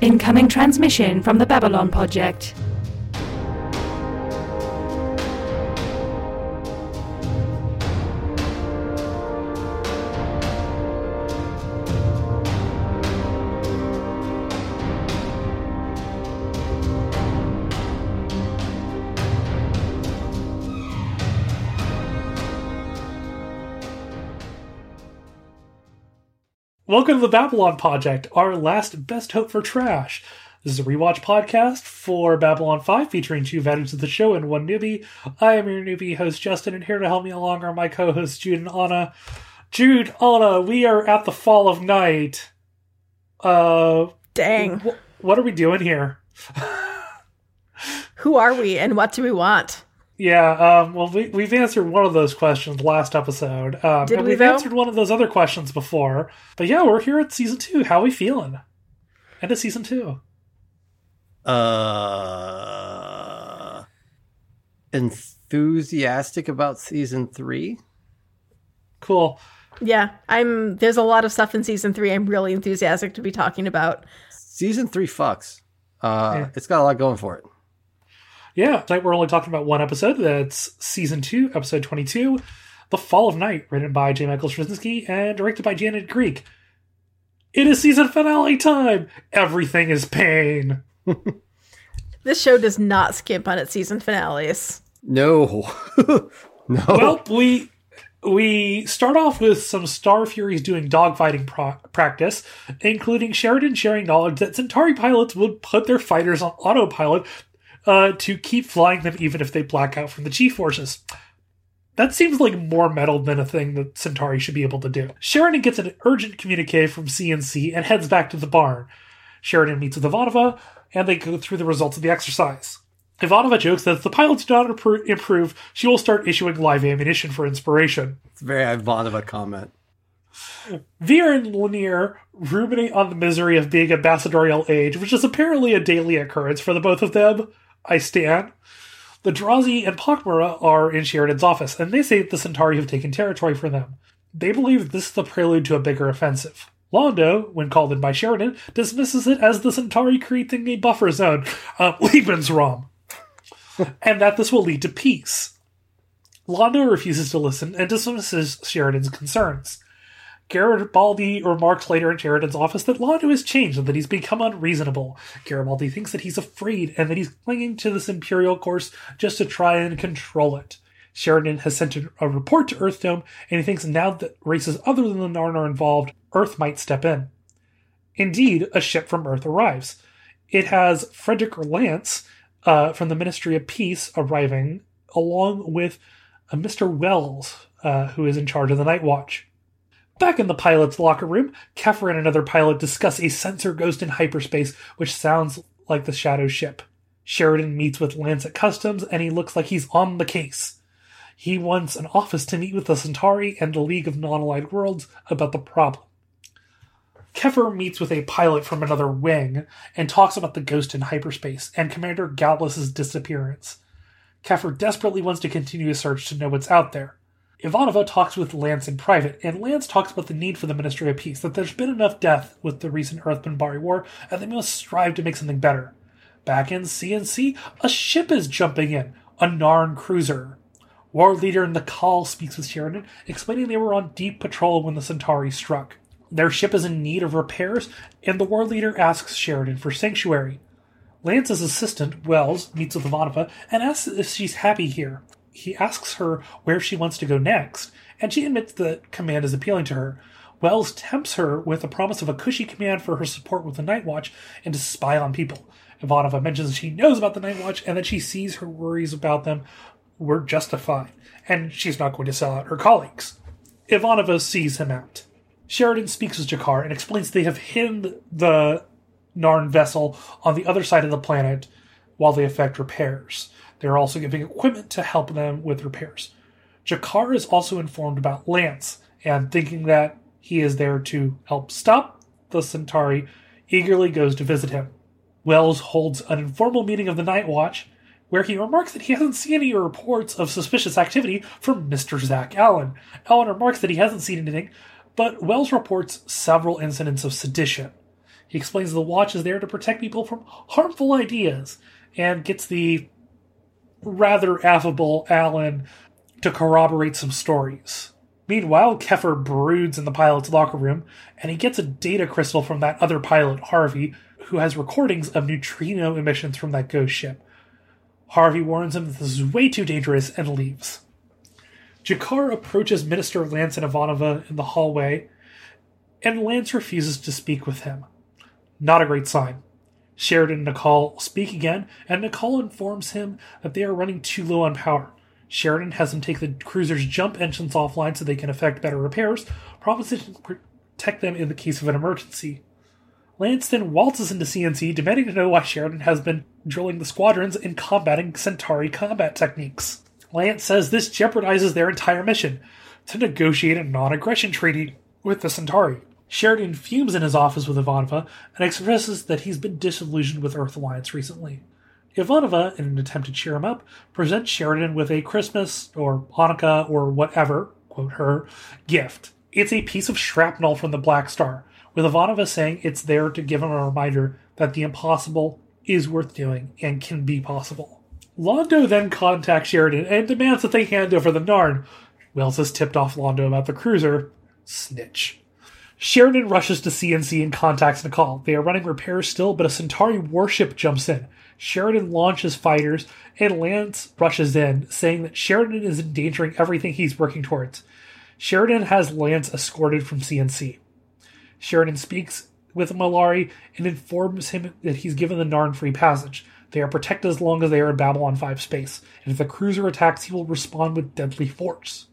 Incoming transmission from the Babylon Project. Welcome to the Babylon Project, our last best hope for trash. This is a rewatch podcast for Babylon 5 featuring two veterans of the show and one newbie. I am your newbie host, Justen, and here to help me along are my co hosts, Jude and Ana. Jude, Ana, we are at the fall of night. Uh, Dang. wh- what are we doing here? Who are we and what do we want? Yeah, um, well, we, we've answered one of those questions last episode. Um, Did and we, we've though? answered one of those other questions before. But yeah, we're here at season two. How we feeling? End of season two. Uh, enthusiastic about season three. Cool. Yeah, I'm there's a lot of stuff in season 3 I'm really enthusiastic to be talking about. Season three fucks. Uh, Yeah. it's got a lot going for it. Yeah, tonight we're only talking about one episode. That's season two, episode 22, The Fall of Night, written by J. Michael Straczynski and directed by Janet Greek. It is season finale time! Everything is pain. This show does not skimp on its season finales. No, no. Well, we we start off with some Star Furies doing dogfighting pro- practice, including Sheridan sharing knowledge that Centauri pilots would put their fighters on autopilot uh, to keep flying them even if they black out from the G forces. That seems like more metal than a thing that Centauri should be able to do. Sheridan gets an urgent communique from CNC and heads back to the barn. Sheridan meets with Ivanova, and they go through the results of the exercise. Ivanova jokes that if the pilots do not impro- improve, she will start issuing live ammunition for inspiration. it's a very Ivanova comment. Vir and Lennier ruminate on the misery of being ambassadorial age, which is apparently a daily occurrence for the both of them. I stand. The Drazi and Pak'ma'ra are in Sheridan's office, and they say that the Centauri have taken territory for them. They believe this is the prelude to a bigger offensive. Londo, when called in by Sheridan, dismisses it as the Centauri creating a buffer zone, uh, Lebensraum, and that this will lead to peace. Londo refuses to listen and dismisses Sheridan's concerns. Garibaldi remarks later in Sheridan's office that Londo has changed and that he's become unreasonable. Garibaldi thinks that he's afraid and that he's clinging to this imperial course just to try and control it. Sheridan has sent a report to Earthdome, and he thinks now that races other than the Narn are involved, Earth might step in. Indeed, a ship from Earth arrives. It has Frederick Lance uh, from the Ministry of Peace arriving, along with a Mr. Wells, uh, who is in charge of the Night Watch. Back in the pilot's locker room, Keffer and another pilot discuss a sensor ghost in hyperspace, which sounds like the Shadow ship. Sheridan meets with Lance at customs, and he looks like he's on the case. He wants an office to meet with the Centauri and the League of Non-Allied Worlds about the problem. Keffer meets with a pilot from another wing and talks about the ghost in hyperspace and Commander Gallus's disappearance. Keffer desperately wants to continue his search to know what's out there. Ivanova talks with Lance in private, and Lance talks about the need for the Ministry of Peace, that there's been enough death with the recent Earth Bari War, and they must strive to make something better. Back in CNC, a ship is jumping in, a Narn cruiser. War leader Na'Kal speaks with Sheridan, explaining they were on deep patrol when the Centauri struck. Their ship is in need of repairs, and the war leader asks Sheridan for sanctuary. Lance's assistant, Wells, meets with Ivanova and asks if she's happy here. He asks her where she wants to go next, and she admits that command is appealing to her. Wells tempts her with a promise of a cushy command for her support with the Night Watch and to spy on people. Ivanova mentions she knows about the Night Watch and that she sees her worries about them were justified, and she's not going to sell out her colleagues. Ivanova sees him out. Sheridan speaks with G'Kar and explains they have hidden the Narn vessel on the other side of the planet while they effect repairs. They're also giving equipment to help them with repairs. G'Kar is also informed about Lance and thinking that he is there to help stop the Centauri, eagerly goes to visit him. Wells holds an informal meeting of the Night Watch where he remarks that he hasn't seen any reports of suspicious activity from Mr. Zach Allen. Allen remarks that he hasn't seen anything, but Wells reports several incidents of sedition. He explains the watch is there to protect people from harmful ideas and gets the rather affable Allen to corroborate some stories. Meanwhile, Keffer broods in the pilot's locker room, and he gets a data crystal from that other pilot, Harvey, who has recordings of neutrino emissions from that ghost ship. Harvey warns him that this is way too dangerous and leaves. G'Kar approaches Minister Lance and Ivanova in the hallway, and Lance refuses to speak with him. Not a great sign. Sheridan and Na'Kal speak again, and Na'Kal informs him that they are running too low on power. Sheridan has them take the cruiser's jump engines offline so they can effect better repairs, promising to protect them in the case of an emergency. Lance then waltzes into CNC, demanding to know why Sheridan has been drilling the squadrons in combating Centauri combat techniques. Lance says this jeopardizes their entire mission to negotiate a non aggression treaty with the Centauri. Sheridan fumes in his office with Ivanova and expresses that he's been disillusioned with Earth Alliance recently. Ivanova, in an attempt to cheer him up, presents Sheridan with a Christmas or Hanukkah or whatever, quote her, gift. It's a piece of shrapnel from the Black Star, with Ivanova saying it's there to give him a reminder that the impossible is worth doing and can be possible. Londo then contacts Sheridan and demands that they hand over the Narn. Wells has tipped off Londo about the cruiser. Snitch. Sheridan rushes to CNC and contacts Na'Kal. They are running repairs still, but a Centauri warship jumps in. Sheridan launches fighters, and Lance rushes in, saying that Sheridan is endangering everything he's working towards. Sheridan has Lance escorted from CNC. Sheridan speaks with Malari and informs him that he's given the Narn free passage. They are protected as long as they are in Babylon 5 space, and if the cruiser attacks, he will respond with deadly force.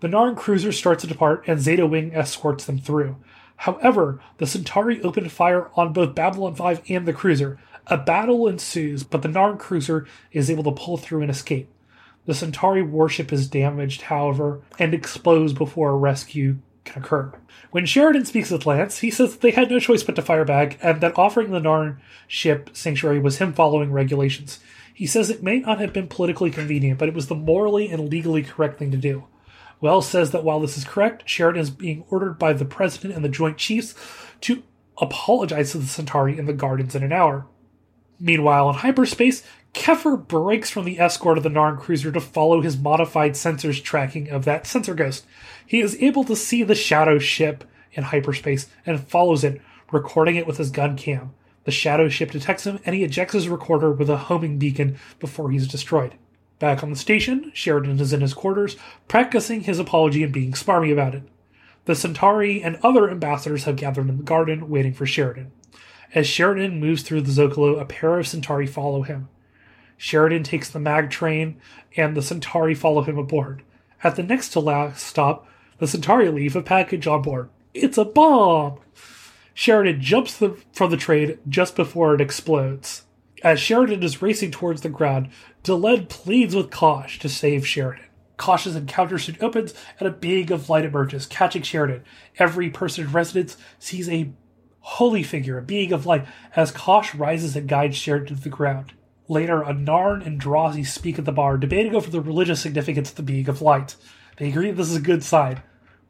The Narn cruiser starts to depart, and Zeta Wing escorts them through. However, the Centauri open fire on both Babylon 5 and the cruiser. A battle ensues, but the Narn cruiser is able to pull through and escape. The Centauri warship is damaged, however, and explodes before a rescue can occur. When Sheridan speaks with Lance, he says that they had no choice but to fire back, and that offering the Narn ship sanctuary was him following regulations. He says it may not have been politically convenient, but it was the morally and legally correct thing to do. Wells says that while this is correct, Sheridan is being ordered by the President and the Joint Chiefs to apologize to the Centauri in the Gardens in an hour. Meanwhile, in hyperspace, Keffer breaks from the escort of the Narn cruiser to follow his modified sensors tracking of that sensor ghost. He is able to see the shadow ship in hyperspace and follows it, recording it with his gun cam. The shadow ship detects him and he ejects his recorder with a homing beacon before he's destroyed. Back on the station, Sheridan is in his quarters, practicing his apology and being smarmy about it. The Centauri and other ambassadors have gathered in the garden, waiting for Sheridan. As Sheridan moves through the Zocalo, a pair of Centauri follow him. Sheridan takes the mag train, and the Centauri follow him aboard. At the next to last stop, the Centauri leave a package on board. It's a bomb! Sheridan jumps the, from the train just before it explodes. As Sheridan is racing towards the ground, Delenn pleads with Kosh to save Sheridan. Kosh's encounter soon opens, and a being of light emerges, catching Sheridan. Every person in residence sees a holy figure, a being of light, as Kosh rises and guides Sheridan to the ground. Later, Anarn and Drazi speak at the bar, debating over the religious significance of the being of light. They agree that this is a good sign.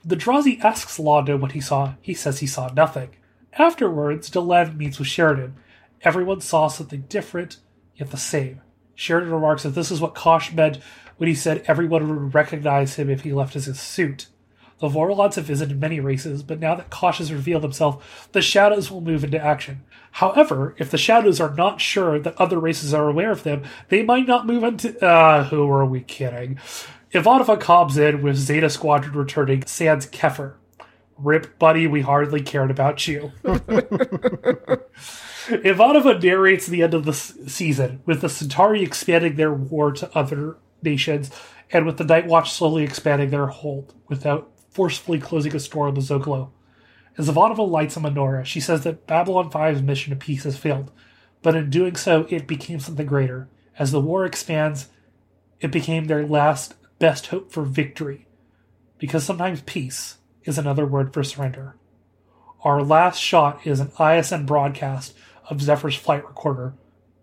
The Drazi asks Londo what he saw. He says he saw nothing. Afterwards, Delenn meets with Sheridan. Everyone saw something different, yet the same. Sheridan remarks that this is what Kosh meant when he said everyone would recognize him if he left his suit. The Vorlons have visited many races, but now that Kosh has revealed himself, the Shadows will move into action. However, if the Shadows are not sure that other races are aware of them, they might not move into. Uh, who are we kidding? Ivanova comes in with Zeta Squadron returning, sans Keffer. Rip, buddy, we hardly cared about you. Ivanova narrates the end of the season, with the Centauri expanding their war to other nations, and with the Night Watch slowly expanding their hold without forcefully closing a store on the Zocalo. As Ivanova lights a menorah, she says that Babylon 5's mission of peace has failed, but in doing so, it became something greater. As the war expands, it became their last best hope for victory, because sometimes peace is another word for surrender. Our last shot is an ISN broadcast of Keffer's flight recorder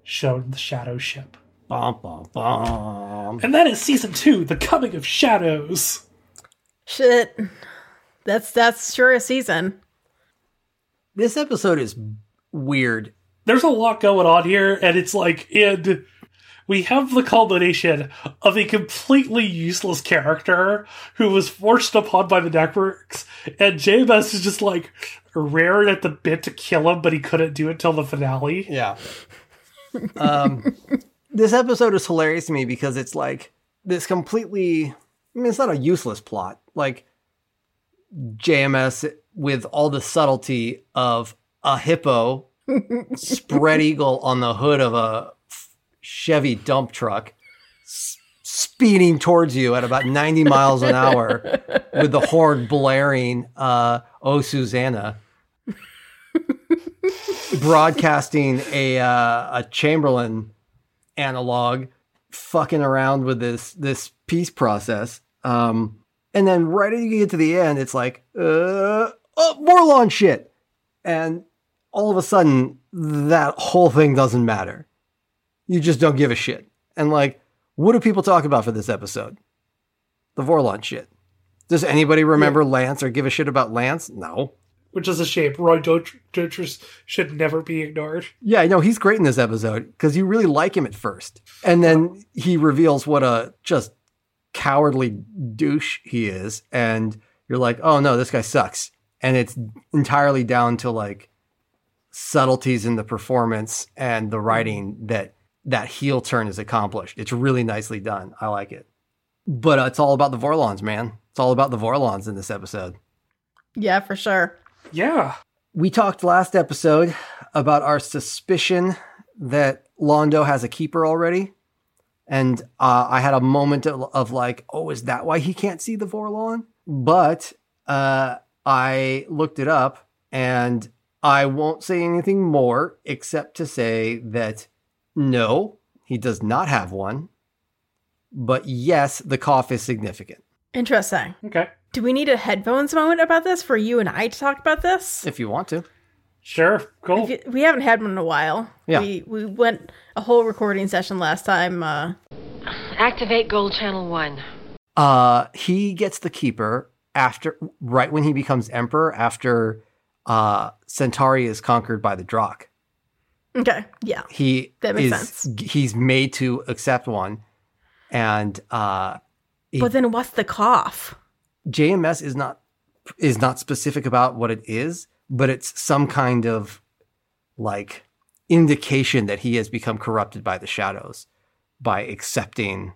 showed the shadow ship. Bum, bum, bum. And that is season two, The Coming of Shadows. Shit. That's that's sure a season. This episode is weird. There's a lot going on here, and it's like in we have the culmination of a completely useless character who was forced upon by the networks, and JMS is just like raring at the bit to kill him, but he couldn't do it till the finale. Yeah. um, this episode is hilarious to me because it's like this completely. I mean, it's not a useless plot. Like JMS with all the subtlety of a hippo spread eagle on the hood of a Chevy dump truck s- speeding towards you at about 90 miles an hour with the horn blaring, uh, Oh, Susanna. Broadcasting a uh, a Chamberlain analog, fucking around with this this peace process, um, and then right as you get to the end, it's like, uh, oh, Vorlon shit, and all of a sudden that whole thing doesn't matter you just don't give a shit. And like, what do people talk about for this episode? The Vorlon shit. Does anybody remember Lance or give a shit about Lance? No. Which is a shame. Roy Dotrice should never be ignored. Yeah, I know he's great in this episode because you really like him at first. And then he reveals what a just cowardly douche he is. And you're like, oh no, this guy sucks. And it's entirely down to like subtleties in the performance and the writing that that heel turn is accomplished. It's really nicely done. I like it. But uh, it's all about the Vorlons, man. It's all about the Vorlons in this episode. Yeah, for sure. Yeah. We talked last episode about our suspicion that Londo has a keeper already. And uh, I had a moment of, of, like, oh, is that why he can't see the Vorlon? But uh, I looked it up and I won't say anything more except to say that no, he does not have one. But yes, the cough is significant. Interesting. Okay. Do we need a headphones moment about this for you and I to talk about this? If you want to. Sure. Cool. You, we haven't had one in a while. Yeah. We we went a whole recording session last time. Uh, Activate Gold Channel 1. Uh he gets the keeper after right when he becomes emperor after uh Centauri is conquered by the Drakh. Okay. Yeah. he That makes is, sense. He's made to accept one, and uh, He- But then what's the cough? JMS is not is not specific about what it is, but it's some kind of like indication that he has become corrupted by the shadows by accepting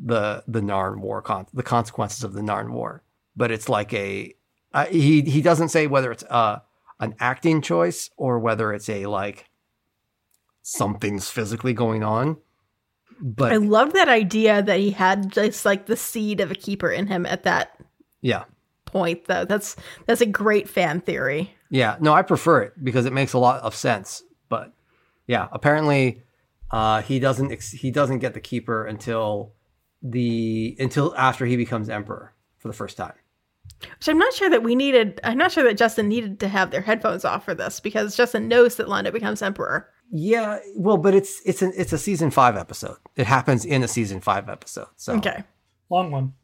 the the Narn war con- the consequences of the Narn war. But it's like a uh, he he doesn't say whether it's uh an acting choice or whether it's a like something's physically going on. But I love that idea that he had just like the seed of a keeper in him at that yeah. point though. That's that's a great fan theory. Yeah, no, I prefer it because it makes a lot of sense. But yeah, apparently uh, he doesn't ex- he doesn't get the keeper until the until after he becomes emperor for the first time. Which I'm not sure that we needed I'm not sure that Justen needed to have their headphones off for this because Justen knows that Londo becomes emperor. Yeah, well, but it's it's an it's a season five episode. It happens in a season five episode. So Okay. Long one.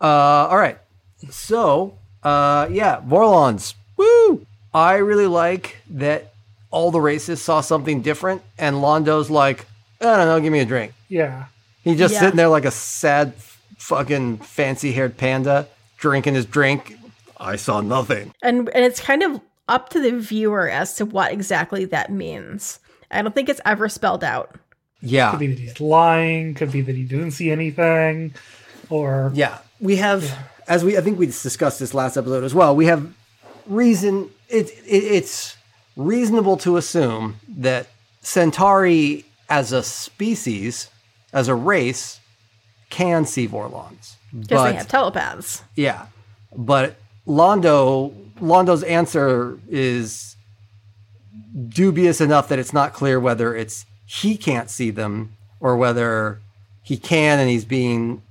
Uh, all right. So, uh, yeah, Vorlons. Woo! I really like that all the races saw something different, and Londo's like, I don't know, give me a drink. Yeah. He just Yeah. sitting there like a sad, fucking fancy haired panda, drinking his drink. I saw nothing. And and it's kind of up to the viewer as to what exactly that means. I don't think it's ever spelled out. Yeah. Could be that he's lying. Could be that he didn't see anything. Or Yeah, we have, as we I think we discussed this last episode as well. We have reason. It, it it's reasonable to assume that Centauri, as a species, as a race, can see Vorlons. Because they have telepaths. yeah, but Londo Londo's answer is dubious enough that it's not clear whether it's he can't see them or whether he can and he's being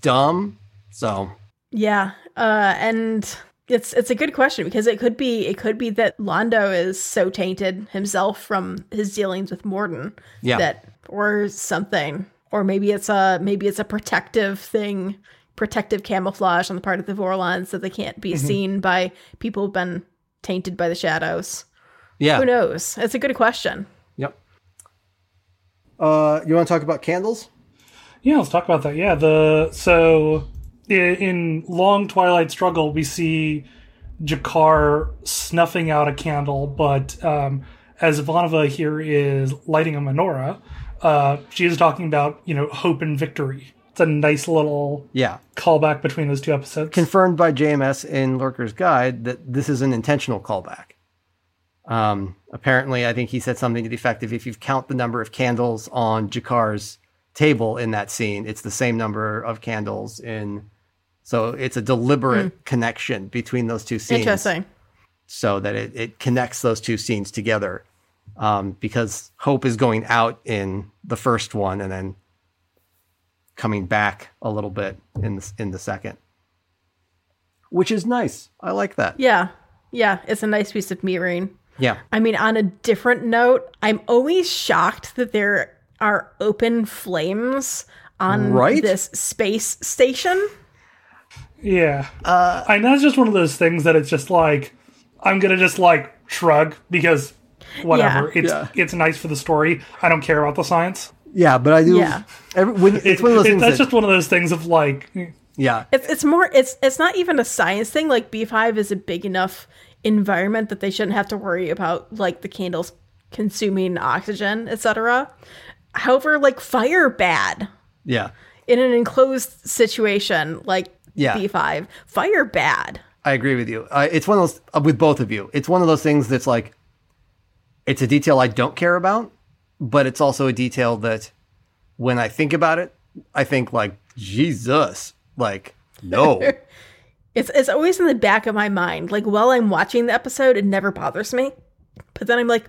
dumb. So Yeah. Uh and it's it's a good question because it could be it could be that Londo is so tainted himself from his dealings with Morden Yeah. that or something. Or maybe it's a maybe it's a protective thing, protective camouflage on the part of the Vorlons so they can't be seen by people who've been tainted by the shadows. Yeah. Who knows? It's a good question. Yep. Uh, you want to talk about candles? Yeah, let's talk about that. Yeah, the so i- in Long Twilight Struggle, we see G'Kar snuffing out a candle, but um, as Ivanova here is lighting a menorah, uh, she is talking about you know hope and victory. It's a nice little Yeah. callback between those two episodes. Confirmed by JMS in Lurker's Guide that this is an intentional callback. Um, apparently, I think he said something to the effect of if you count the number of candles on G'Kar's table in that scene, it's the same number of candles in. So it's a deliberate connection between those two scenes. Interesting. so that it, it connects those two scenes together um, because hope is going out in the first one and then coming back a little bit in the, in the second which is nice i like that Yeah. Yeah. It's a nice piece of mirroring. yeah I mean, on a different note, I'm always shocked that there are open flames on Right? this space station. Yeah, uh, and that's just one of those things that it's just like I'm gonna just like shrug because whatever. Yeah. It's Yeah. it's nice for the story. I don't care about the science. Yeah but i do Yeah. every, when, it's It- one of those it- things that's that, just one of those things of like yeah It's it's more it's it's not even a science thing. Like B5 is a big enough environment that they shouldn't have to worry about like the candles consuming oxygen, etc. However, like fire bad yeah in an enclosed situation like Yeah. B5, fire bad. I agree with you. Uh, it's one of those uh, with both of you. It's one of those things that's like, it's a detail I don't care about, but it's also a detail that, when I think about it, I think like Jesus, like no, It's it's always in the back of my mind. Like while I'm watching the episode, it never bothers me. But then I'm like,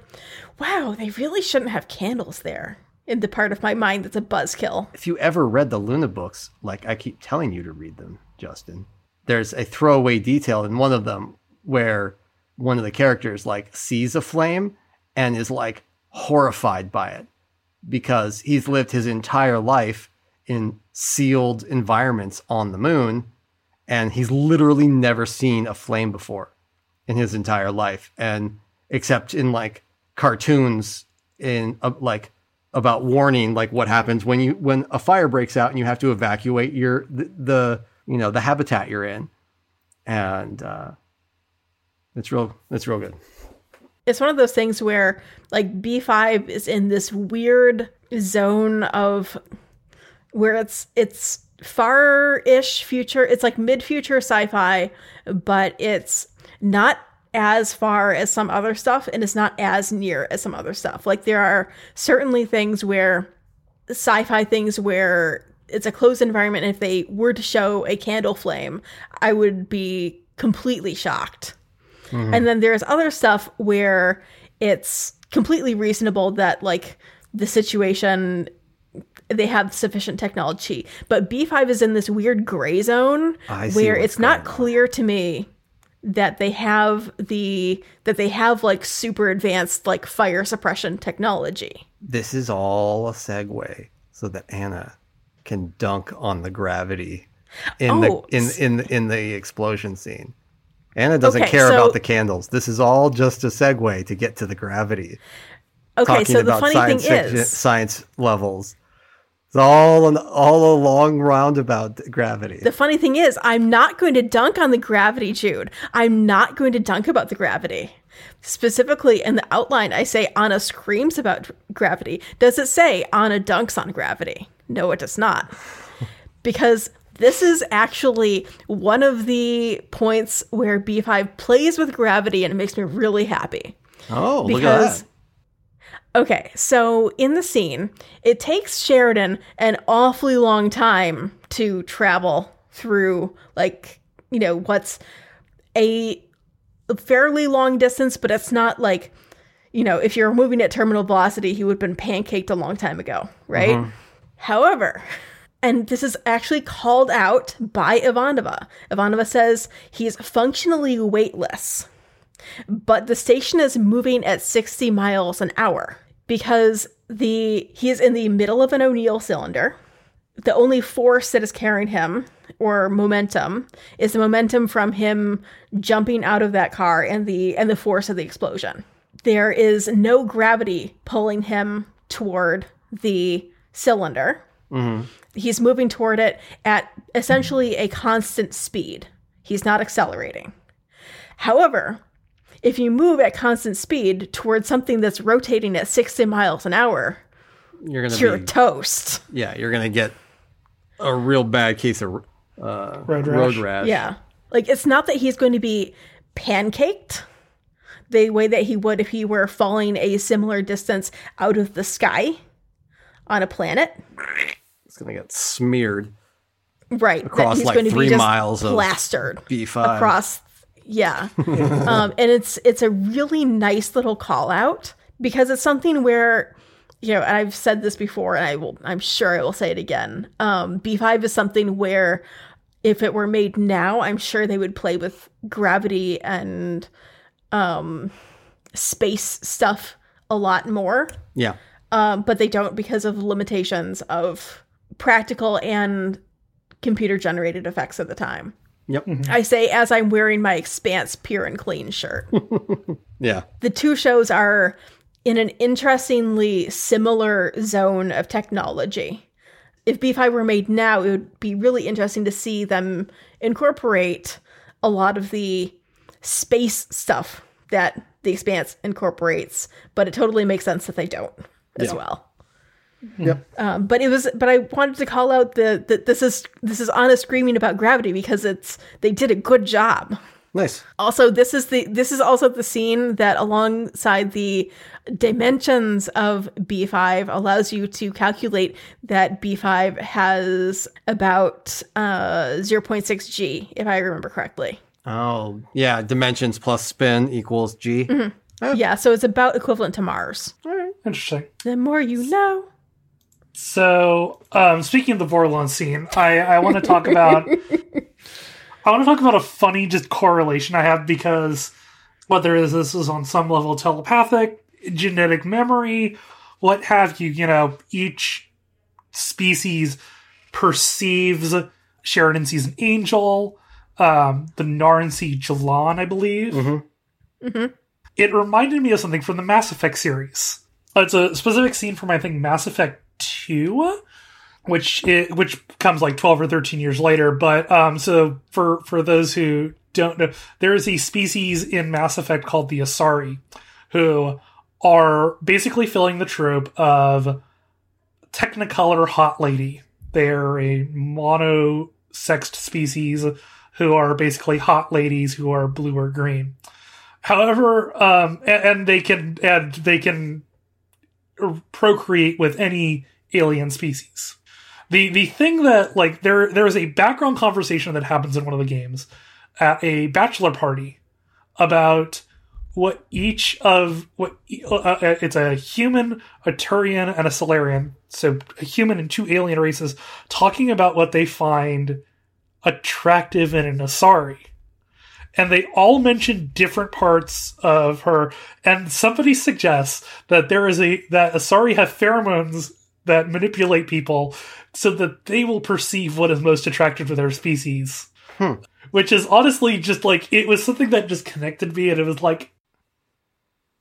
wow, they really shouldn't have candles there. In the part of my mind that's a buzzkill. if you ever read the Luna books, like I keep telling you to read them, Justen, there's a throwaway detail in one of them where one of the characters like sees a flame and is like horrified by it because he's lived his entire life in sealed environments on the moon and he's literally never seen a flame before in his entire life and except in like cartoons in uh, like about warning like what happens when you when a fire breaks out and you have to evacuate your the, the you know the habitat you're in. And uh it's real it's real good It's one of those things where like B5 is in this weird zone of where it's it's far-ish future. It's like mid-future sci-fi, but it's not as far as some other stuff and it's not as near as some other stuff. Like there are certainly things where sci-fi things where it's a closed environment and if they were to show a candle flame, I would be completely shocked. Mm-hmm. And then there's other stuff where it's completely reasonable that like the situation they have sufficient technology. But B5 is in this weird gray zone where it's not going on. clear to me that they have the that they have like super advanced like fire suppression technology. this is all a segue so that anna can dunk on the gravity in Oh, the in in in the explosion scene anna doesn't Okay, care so- about the candles this is all just a segue to get to the gravity Okay, talking so the funny science thing fiction, is science levels. It's all an, all a long roundabout gravity. The funny thing is, I'm not going to dunk on the gravity, Jude. I'm not going to dunk about the gravity. Specifically, in the outline, I say Ana screams about gravity. Does it say Ana dunks on gravity? No, it does not. Because this is actually one of the points where B5 plays with gravity and it makes me really happy. oh, look at Because that! Okay, so in the scene, it takes Sheridan an awfully long time to travel through, like, you know, what's a fairly long distance, but it's not like, you know, if you're moving at terminal velocity, he would have been pancaked a long time ago, right? Mm-hmm. However, and this is actually called out by Ivanova. Ivanova says he's functionally weightless but the station is moving at 60 miles an hour because the he is in the middle of an O'Neill cylinder. the only force that is carrying him or momentum is the momentum from him jumping out of that car and the and the force of the explosion. There is no gravity pulling him toward the cylinder. He's moving toward it at essentially a constant speed. He's not accelerating. However, if you move at constant speed towards something that's rotating at 60 miles an hour, You're gonna you're be toast. yeah. You're gonna get a real bad case of uh, Road road rash. rash. Yeah. Like it's not that he's going to be pancaked the way that he would if he were falling a similar distance out of the sky on a planet. it's gonna get smeared. Right. Across, like, going to three miles of plastered B5. across yeah. um, and it's it's a really nice little call out because it's something where you know, and I've said this before and I will I'm sure I will say it again. Um, B5 is something where if it were made now, I'm sure they would play with gravity and um space stuff a lot more. Yeah. Um, but they don't because of limitations of practical and computer generated effects at the time. Yep. I say as I'm wearing my Expanse Pure and Clean shirt. Yeah. the two shows are in an interestingly similar zone of technology. If B5 were made now, it would be really interesting to see them incorporate a lot of the space stuff that the Expanse incorporates, but it totally makes sense that they don't as Yeah. well. Yep. Um, but it was, but I wanted to call out the that this is this is honest screaming about gravity because it's they did a good job. Nice. Also, this is the this is also the scene that alongside the dimensions of B5 allows you to calculate that B5 has about uh 0.6 G if I remember correctly. Oh, yeah. Dimensions plus spin equals G. Yeah, so it's about equivalent to Mars. Interesting. The more you know. So, um, speaking of the Vorlon scene, I, I want to talk about. I want to talk about a funny just correlation I have because whether is this is on some level telepathic, genetic memory, what have you, you know, each species perceives Sheridan sees an angel, um, the Narn see G'Quan, I believe. It reminded me of something from the Mass Effect series. It's a specific scene from I think Mass Effect Two, which it, which comes like twelve or thirteen years later. But um, so for for those who don't know, there is a species in Mass Effect called the Asari, who are basically filling the trope of Technicolor hot lady. They're a mono-sexed species who are basically hot ladies who are blue or green. However, um, and, and they can and they can procreate with any alien species. The the thing that like there there is a background conversation that happens in one of the games at a bachelor party about what each of what uh, uh, it's a human, a Turian, and a Salarian. So a human and two alien races talking about what they find attractive in an Asari and they all mention different parts of her. And somebody suggests that there is a that Asari have pheromones that manipulate people so that they will perceive what is most attractive to their species. Which is honestly just like it was something that just connected me, and it was like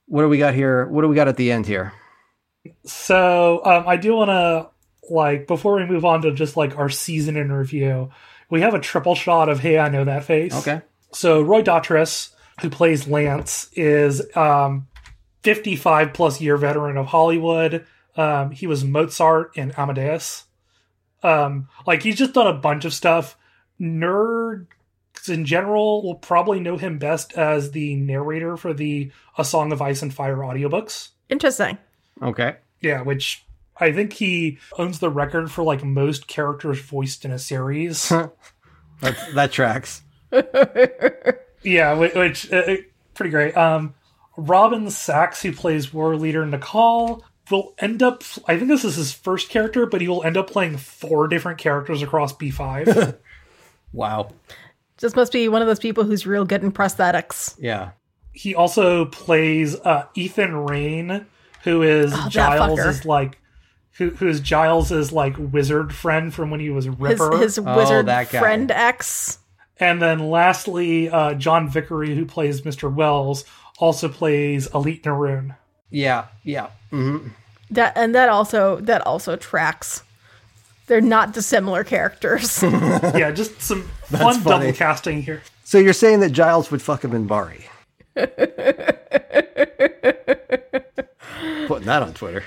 What do we got here? What do we got at the end here? So um, I do want to like before we move on to just like our season in review, we have a triple shot of "Hey, I know that face." Okay. So Roy Dotrice, who plays Lance, is um, 55 plus year veteran of Hollywood. Um, he was Mozart in Amadeus. Um, like he's just done a bunch of stuff. Nerds in general will probably know him best as the narrator for the A Song of Ice and Fire audiobooks. Interesting. Okay. Yeah, which I think he owns the record for like most characters voiced in a series. That's, that tracks. Yeah, which, which uh, pretty great. Um, Robin Sachs, who plays war leader Na'Kal, will end up. I think this is his first character, but he will end up playing four different characters across B five. Wow. Just must be one of those people who's real good in prosthetics. Yeah. he also plays uh, Ethan Rayne, who is Oh, Giles' is like who, who's Giles's like wizard friend from when he was His Ripper. his wizard Oh, that guy. friend X. And then lastly, uh, John Vickery, who plays Mr. Wells, also plays Alyt Neroon. Yeah, yeah. hmm That and that also that also tracks. They're not dissimilar characters. yeah, just some fun funny. double casting here. So you're saying that Giles would fuck him in Bari? Putting that on Twitter.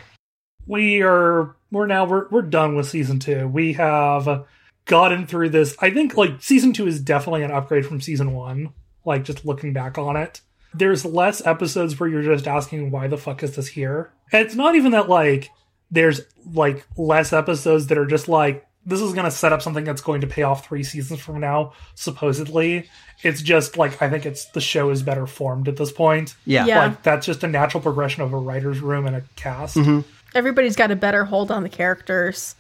We are we're now we're we're done with season two. We have gotten through this. I think like season two is definitely an upgrade from season one. Like just looking back on it. There's less episodes where you're just asking why the fuck is this here? And it's not even that like there's like less episodes that are just like this is going to set up something that's going to pay off three seasons from now supposedly it's just like i think it's the show is better formed at this point Yeah. Yeah. like that's just a natural progression of a writer's room and a cast mm-hmm. Everybody's got a better hold on the characters.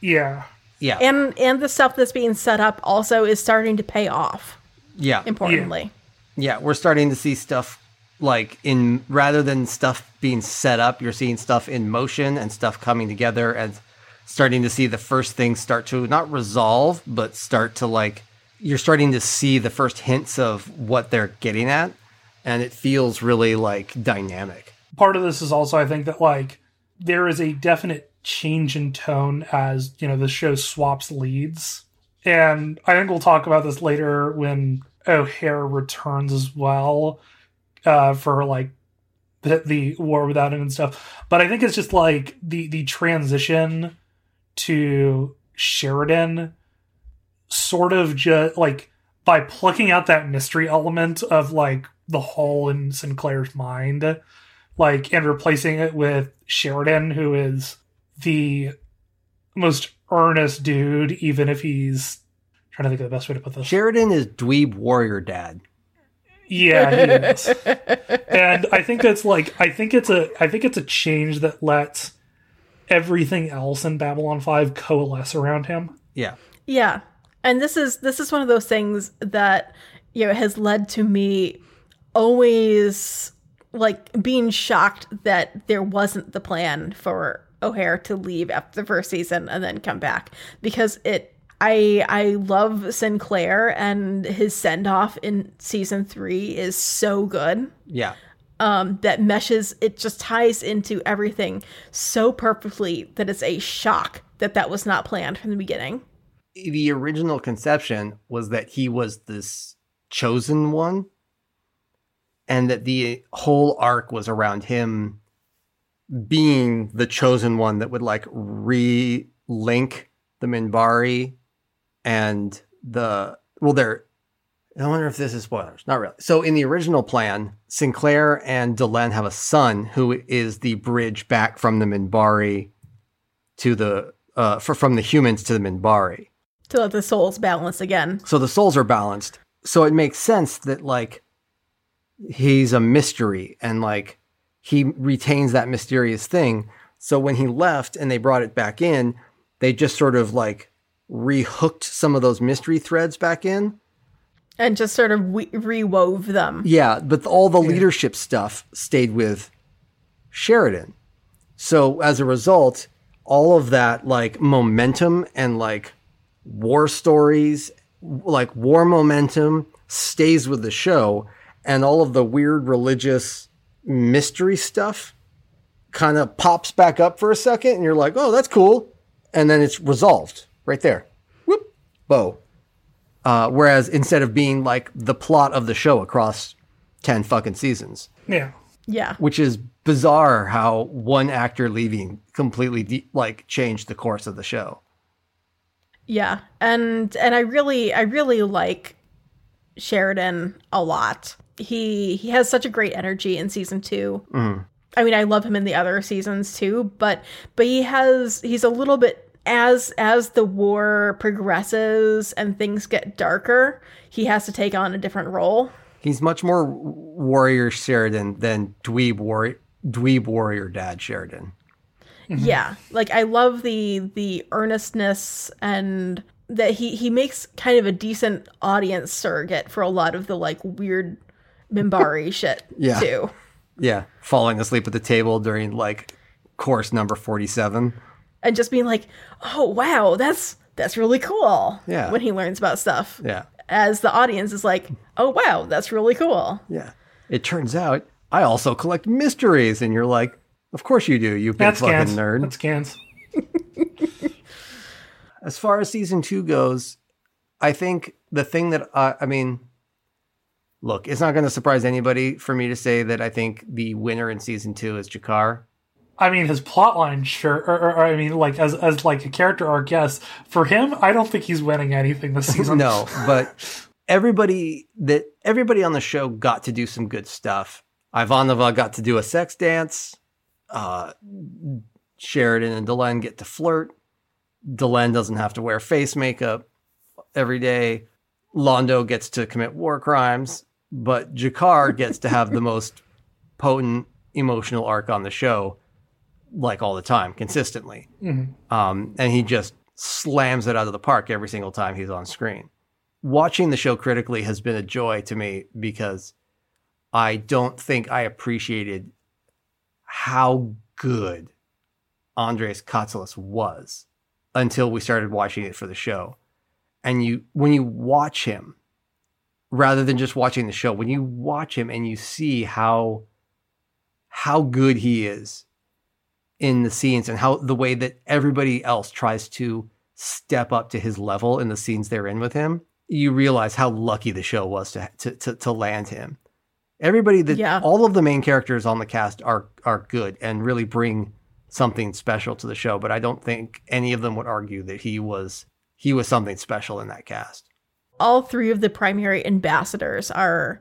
yeah Yeah. And and the stuff that's being set up also is starting to pay off, yeah. importantly. Yeah, we're starting to see stuff like in rather than stuff being set up, you're seeing stuff in motion and stuff coming together and starting to see the first things start to not resolve, but start to like you're starting to see the first hints of what they're getting at and it feels really like dynamic. part of this is also i think that like there is a definite change in tone as you know the show swaps leads. And i think we'll talk about this later when o'hare returns as well uh for like the, the war without him and stuff. But i think it's just like the the transition to sheridan sort of just like by plucking out that mystery element of like the hole in sinclair's mind like and replacing it with Sheridan, who is the most earnest dude, even if he's trying to think of the best way to put this. Sheridan is dweeb warrior dad. Yeah, he is. and I think that's like I think it's a I think it's a change that lets everything else in Babylon 5 coalesce around him. Yeah. Yeah. And this is this is one of those things that you know has led to me always like being shocked that there wasn't the plan for O'Hare to leave after the first season and then come back because it I I love Sinclair and his send off in season 3 is so good Yeah. um, that meshes it just ties into everything so perfectly that it's a shock that that was not planned from the beginning. the original conception was that he was this chosen one and that the whole arc was around him being the chosen one that would like re-link the Minbari and the well there I wonder if this is spoilers. Not really. So in the original plan, Sinclair and Delenn have a son who is the bridge back from the Minbari to the uh, for, from the humans to the Minbari. to let the souls balance again. So the souls are balanced. So it makes sense that like he's a mystery and like he retains that mysterious thing. So when he left and they brought it back in, they just sort of like rehooked some of those mystery threads back in. And just sort of we- rewove them. Yeah, but all the leadership stuff stayed with Sheridan. So as a result, all of that like momentum and like war stories, like war momentum stays with the show and all of the weird religious mystery stuff kind of pops back up for a second and you're like, "Oh, that's cool." And then it's resolved right there. Whoop, bow. Uh, whereas instead of being like the plot of the show across 10 fucking seasons, Yeah. Yeah. which is bizarre how one actor leaving completely de- like changed the course of the show. Yeah. And and I really I really like Sheridan a lot. He he has such a great energy in season 2. I mean, I love him in the other seasons too, but but he has he's a little bit as as the war progresses and things get darker, he has to take on a different role. He's much more warrior Sheridan than dweeb warrior dweeb warrior dad Sheridan. Mm-hmm. Yeah, like I love the the earnestness and that he he makes kind of a decent audience surrogate for a lot of the like weird Minbari shit Yeah. too. Yeah, falling asleep at the table during like course number 47. and just being like, "Oh wow, that's that's really cool." Yeah. When he learns about stuff, Yeah. as the audience is like, "Oh wow, that's really cool." Yeah. It turns out I also collect mysteries, and you're like, of course you do, you big That's fucking scans. nerd. That's scans. as far as season two goes, I think the thing that I, I mean, look, it's not going to surprise anybody for me to say that I think the winner in season two is G'Kar. I mean, his plotline, sure. Or, or, or, I mean, like as as like a character arc, yes. For him, I don't think he's winning anything this season. no, but everybody that everybody on the show got to do some good stuff. Ivanova got to do a sex dance. Uh, Sheridan and Delenn get to flirt. Delenn doesn't have to wear face makeup every day. Londo gets to commit war crimes, but G'Kar gets to have the most potent emotional arc on the show, like all the time, consistently. Um, and he just slams it out of the park every single time he's on screen. Watching the show critically has been a joy to me because I don't think I appreciated how good Andreas Katsulas was until we started watching it for the show. And you when you watch him rather than just watching the show, when you watch him and you see how how good he is in the scenes and how the way that everybody else tries to step up to his level in the scenes they're in with him, you realize how lucky the show was to to to, to land him. Everybody that Yeah. all of the main characters on the cast are are good and really bring something special to the show, but I don't think any of them would argue that he was he was something special in that cast. all three of the primary ambassadors are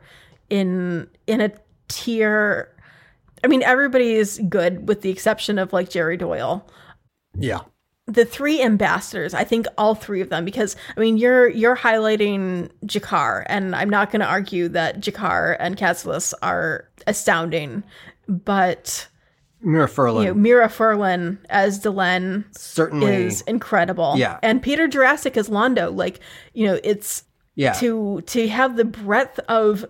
in in a tier I mean everybody is good with the exception of like Jerry Doyle. Yeah. The three ambassadors, I think all three of them because I mean you're you're highlighting G'Kar and I'm not going to argue that G'Kar and Katsulas are astounding, but Mira Furlan you know Mira Furlan as Delenn certainly is incredible. Yeah. And Peter Jurasik as Londo, like, you know, it's yeah. to to have the breadth of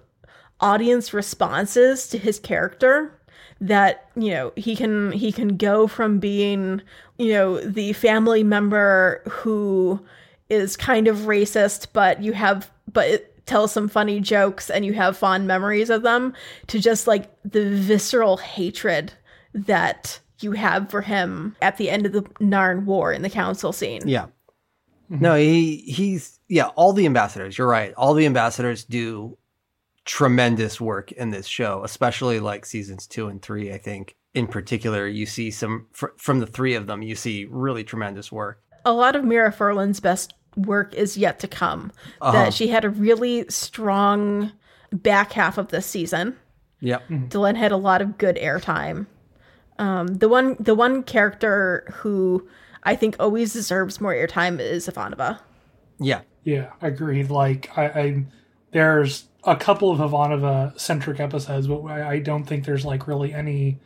audience responses to his character that you know he can he can go from being you know the family member who is kind of racist but you have but it tells some funny jokes and you have fond memories of them to just like the visceral hatred that you have for him at the end of the Narn War in the council scene. Yeah. No, he he's yeah, all the ambassadors, you're right. All the ambassadors do tremendous work in this show, especially like seasons 2 and 3, I think. In particular, you see some fr- from the 3 of them, you see really tremendous work. a lot of Mira Furlan's best work is yet to come. Uh-huh. That she had a really strong back half of this season. Yep. Delenn had a lot of good airtime. Um, the one the one character who I think always deserves more airtime is Ivanova. Yeah. Yeah, I agreed. Like I, I there's a couple of Ivanova centric episodes, but I, I don't think there's like really any.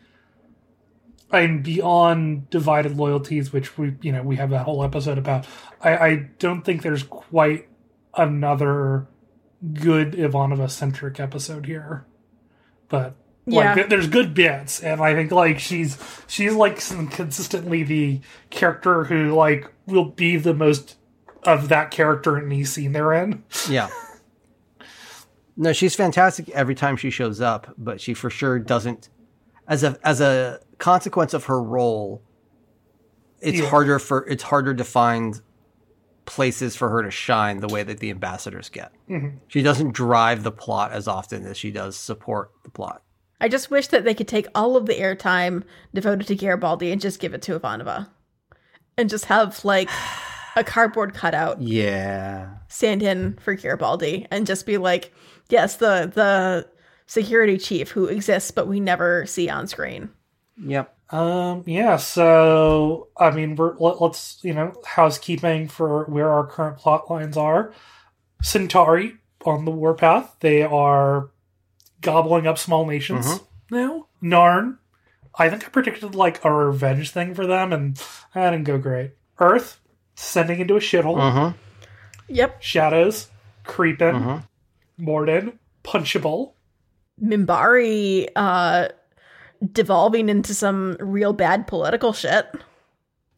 I'm beyond divided loyalties, which we you know we have that whole episode about. I, I don't think there's quite another good Ivanova centric episode here, but Yeah. there's good bits, and I think like she's she's like consistently the character who like will be the most of that character in any scene they're in. Yeah. No, she's fantastic every time she shows up, but she for sure doesn't as a as a consequence of her role, it's Yeah. harder for it's harder to find places for her to shine the way that the ambassadors get. Mm-hmm. She doesn't drive the plot as often as she does support the plot. I just wish that they could take all of the airtime devoted to Garibaldi and just give it to Ivanova. And just have like a cardboard cutout Yeah. stand in for Garibaldi and just be like, yes, the the security chief who exists but we never see on screen. Yep. Um, yeah, so I mean, we're let, let's you know housekeeping for where our current plot lines are. Centauri on the warpath. They are gobbling up small nations now. Narn. I think I predicted like a revenge thing for them, and that didn't go great. Earth sending into a shithole. Uh-huh. Yep. Shadows creeping. Mhm. Morden punchable. Minbari uh devolving into some real bad political shit.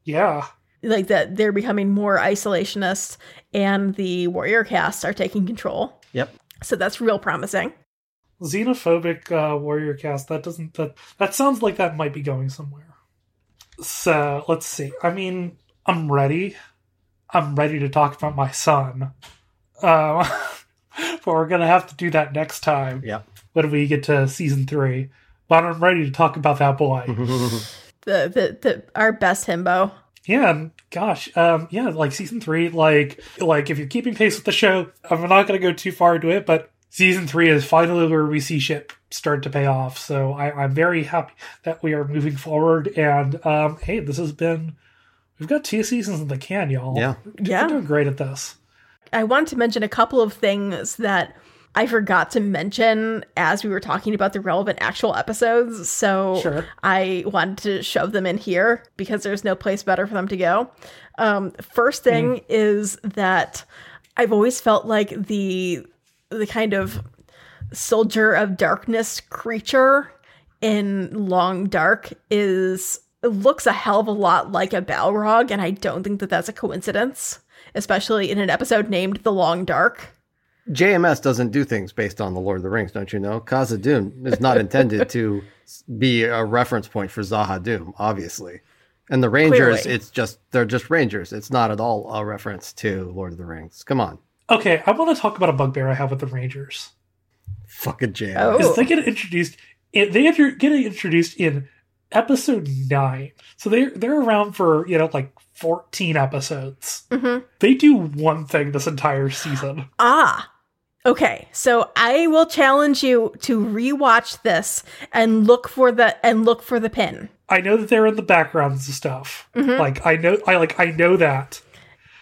Yeah. like that they're becoming more isolationist and the warrior casts are taking control. Yep. So that's real promising. Xenophobic uh, warrior cast. That doesn't that that sounds like that might be going somewhere. So let's see. I mean, I'm ready. I'm ready to talk about my son. Um, but we're gonna have to do that next time Yep. when we get to season three. But I'm ready to talk about that boy. The the, the our best himbo. Yeah, and gosh, um, yeah, like season three, like, like if you're keeping pace with the show, I'm not going to go too far into it, but season three is finally where we see shit start to pay off. So I, I'm very happy that we are moving forward. And um, hey, this has been, we've got two seasons in the can, y'all. Yeah. Yeah. we're doing great at this. I wanted to mention a couple of things that I forgot to mention as we were talking about the relevant actual episodes. So Sure. I wanted to shove them in here because there's no place better for them to go. Um, first thing is that I've always felt like the the kind of soldier of darkness creature in Long Dark is looks a hell of a lot like a Balrog, and I don't think that that's a coincidence, especially in an episode named The Long Dark. JMS doesn't do things based on the Lord of the Rings, don't you know? Khazad-dûm is not intended to be a reference point for Z'ha'dum, obviously. And the Rangers, Clearly. it's just they're just Rangers. It's not at all a reference to Lord of the Rings. Come on. Okay, I want to talk about a bugbear I have with the Rangers. Fucking JMS. Oh. Because they get introduced, in, they enter, get introduced in episode nine. So they're, they're around for, you know, like 14 episodes. Mhm. They do one thing this entire season. Ah. Okay, so I will challenge you to rewatch this and look for the and look for the pin. I know that they're in the backgrounds and stuff. Like I know, I like I know that.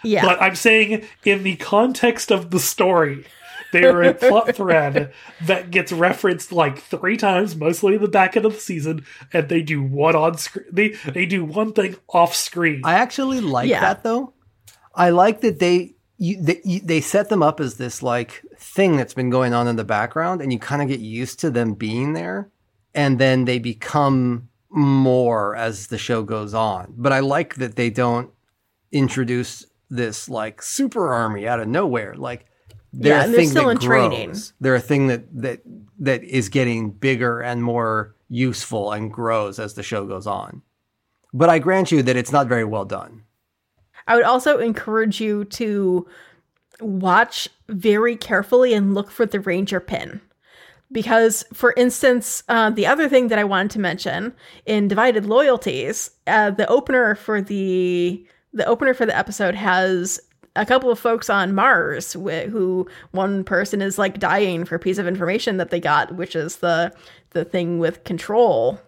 Yeah. But I'm saying in the context of the story, they are a plot thread that gets referenced like three times, mostly in the back end of the season, and they do one on screen. They they do one thing off screen. I actually like Yeah. that though. I like that they you, they you, they set them up as this like thing that's been going on in the background, and you kind of get used to them being there, and then they become more as the show goes on. But I like that they don't introduce this like super army out of nowhere. Like they're Yeah, a they're thing still that in grows. training. They're a thing that that that is getting bigger and more useful and grows as the show goes on. But I grant you that it's not very well done. I would also encourage you to watch very carefully and look for the ranger pin. Because, for instance, uh, the other thing that I wanted to mention in Divided Loyalties, uh, the opener for the the opener for the episode has a couple of folks on Mars wh- who one person is like dying for a piece of information that they got, which is the the thing with control.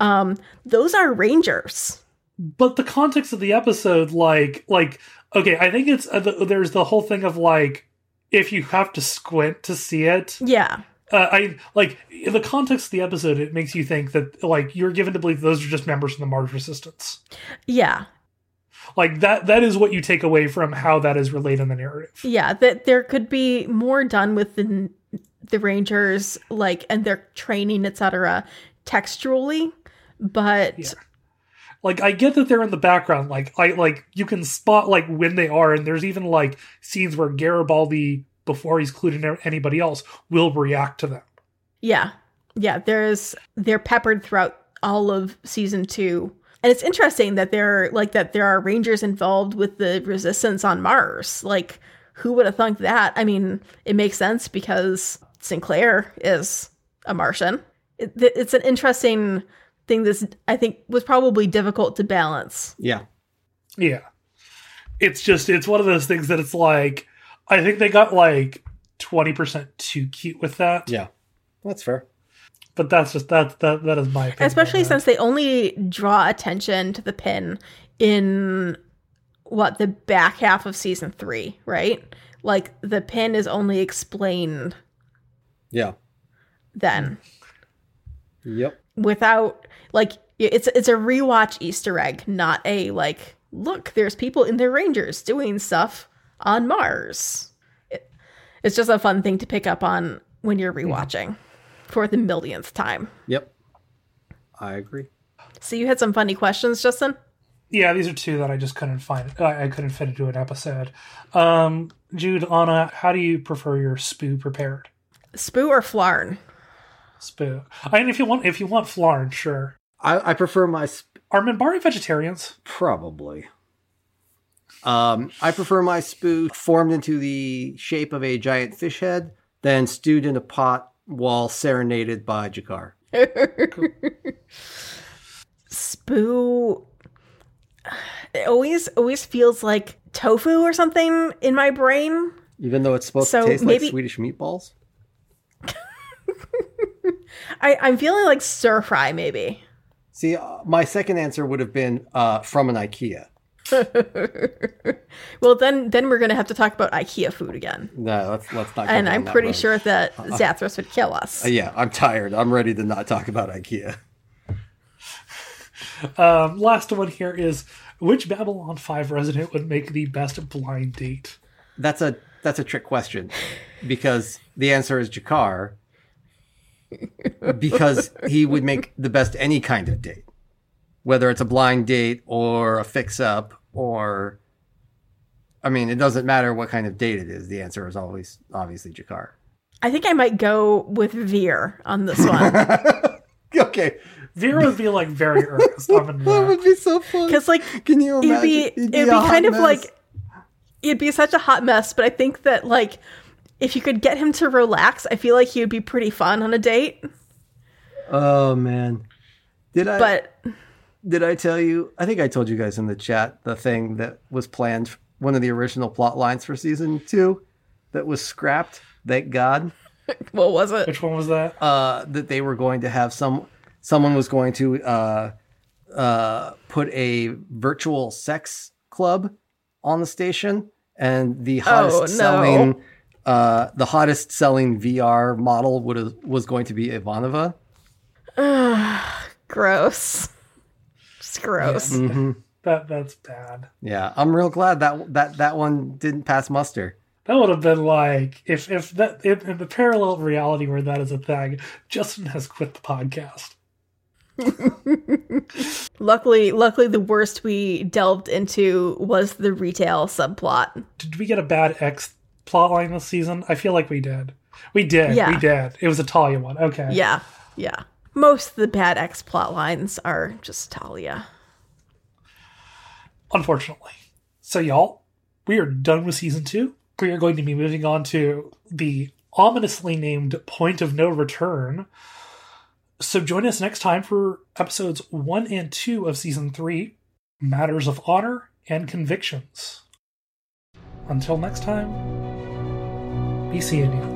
Um, those are rangers. but the context of the episode like like okay i think it's uh, the, there's the whole thing of like if you have to squint to see it Yeah, uh, i like in the context of the episode it makes you think that like you're given to believe those are just members of the mars resistance yeah, like that that is what you take away from how that is relayed in the narrative Yeah, that there could be more done with the the Rangers, like and their training, etc., textually, but Yeah. like i get that they're in the background like i like you can spot like when they are and there's even like scenes where garibaldi before he's clued in anybody else will react to them yeah, yeah, there's they're peppered throughout all of season two, and it's interesting that they're like that there are Rangers involved with the Resistance on Mars. Like, who would have thunk that? I mean, it makes sense because Sinclair is a Martian. It, it's an interesting thing. This I think was probably difficult to balance. Yeah. Yeah. It's just it's one of those things that it's like I think they got like 20% too cute with that. Yeah. That's fair. But that's just that that that is my opinion. especially since they only draw attention to the pin in what the back half of season three right like the pin is only explained Yeah. then Yep. without like it's it's a rewatch easter egg not a like look there's people in their rangers doing stuff on mars it, it's just a fun thing to pick up on when you're mm-hmm. rewatching for the millionth time Yep. I agree. so you had some funny questions Justen Yeah, these are two that I just couldn't find. I, I couldn't fit into an episode. Um, Jude, Ana, how do you prefer your spoo prepared? Spoo or flarn? Spoo. I mean, if you want, if you want flarn, sure. I, I prefer my sp- Are Minbari vegetarians? probably. Um, I prefer my spoo formed into the shape of a giant fish head, then stewed in a pot while serenaded by G'Kar. Spoo. It always always feels like tofu or something in my brain. Even though it's supposed So to taste maybe- like Swedish meatballs. I, I'm feeling like stir fry, maybe. See, uh, my second answer would have been uh, from an IKEA. Well, then then we're gonna have to talk about IKEA food again, No, let's let's not. and I'm pretty road. sure that Zathras would kill us. Uh, yeah, I'm tired. I'm ready to not talk about IKEA. Um, last one here is which Babylon Five resident would make the best blind date? That's a that's a trick question because the answer is G'Kar because he would make the best any kind of date, whether it's a blind date or a fix up or. I mean, it doesn't matter what kind of date it is. The answer is always obviously G'Kar. I think I might go with Vir on this one Okay, Vera would be like very earnest. I'm that that. would be so fun. because like Can you imagine? it'd be It'd it'd be a hot kind of like it'd be such a hot mess. But I think that like if you could get him to relax, I feel like he would be pretty fun on a date. Oh man, did I? But Did I tell you? I think I told you guys in the chat the thing that was planned, one of the original plot lines for season two that was scrapped. Thank God. what was it? Which one was that? Uh, that they were going to have some, someone was going to uh, uh, put a virtual sex club on the station, and the hottest Oh, no. selling, uh, the hottest selling VR model would was going to be Ivanova. Gross. Just gross. Mm-hmm. That that's bad. Yeah, I'm real glad that that that one didn't pass muster. That would have been like if if that in, in the parallel reality where that is a thing. Justen has quit the podcast. Luckily, luckily, the worst we delved into was the retail subplot. Did we get a bad X plotline this season? I feel like we did. We did. Yeah. We did. It was a Talia one. Okay. Yeah, yeah. Most of the bad X plot lines are just Talia. Unfortunately. So y'all, we are done with season two. We are going to be moving on to the ominously named Point of No Return. So join us next time for episodes one and two of season three, Matters of Honor and Convictions. Until next time, be seeing you.